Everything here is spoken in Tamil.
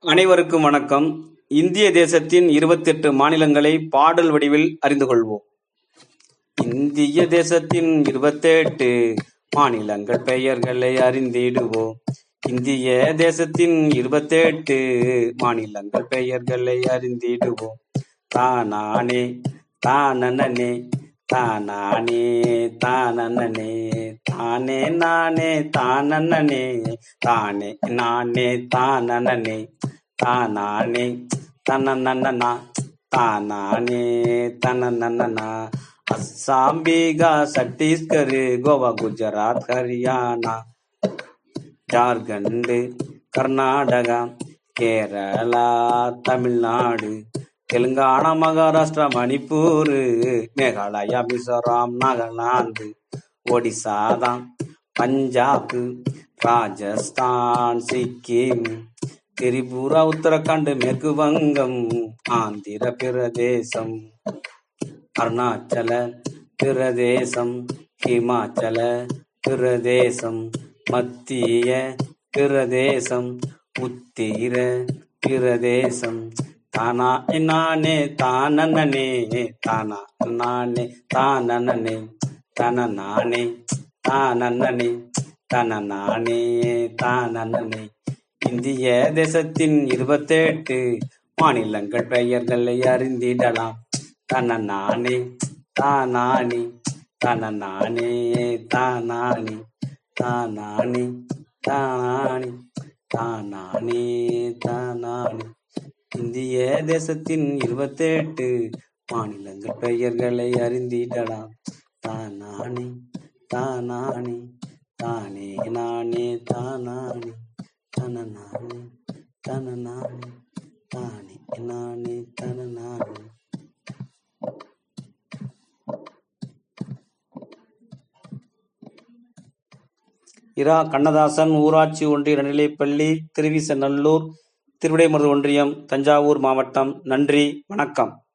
அனைவருக்கும் வணக்கம். இந்திய தேசத்தின் இருபத்தெட்டு மாநிலங்களை பாடல் வடிவில் அறிந்து கொள்வோம். இந்திய தேசத்தின் இருபத்தெட்டு மாநிலங்கள் பெயர்களை அறிந்திடுவோம். இந்திய தேசத்தின் இருபத்தெட்டு மாநிலங்கள் பெயர்களை அறிந்திடுவோம். தானானே தானனே தானானே தானே தானே நானே தானே தானே நானே தானே தானானே தனநன்னா தானானே தனநன்னா அஸ்ஸாம் பீகார் சத்தீஸ்கர் கோவா குஜராத் ஹரியானா ஜார்க்கண்ட் கர்நாடகா கேரளா தமிழ்நாடு தெலுங்கானா மகாராஷ்டிரா மணிப்பூர் மேகாலயா மிசோராம் நாகாலாந்து ஒடிசா தான் பஞ்சாப் ராஜஸ்தான் சிக்கிம் திரிபுரா உத்தரகாண்ட் மேற்கு வங்கம் ஆந்திர பிரதேசம் அருணாச்சல பிரதேசம் ஹிமாச்சல பிரதேசம் மத்திய பிரதேசம் உத்திர பிரதேசம் தானா நானே தானனே தானா நானே தானனே தன நானே தானனே தன நானே தானனே இந்திய தேசத்தின் இருபத்தெட்டு மாநிலங்கள் பெயர்களை அறிந்திடலாம். தன நானே தானானே. தன நானே தானானே. தானானே தானானே. தானானே தானானே. இந்திய தேசத்தின் இருபத்தெட்டு மாநிலங்கள் பெயர்களை அறிந்திடலாம். தானானே தானானே தானே நானே தானானே தன நானே தன தானே நானே தனநானே. இரா கண்ணதாசன் ஊராட்சி ஒன்றிய நடுநிலைப்பள்ளி திருவிசநல்லூர் திருவிடைமருது ஒன்றியம் தஞ்சாவூர் மாவட்டம். நன்றி வணக்கம்.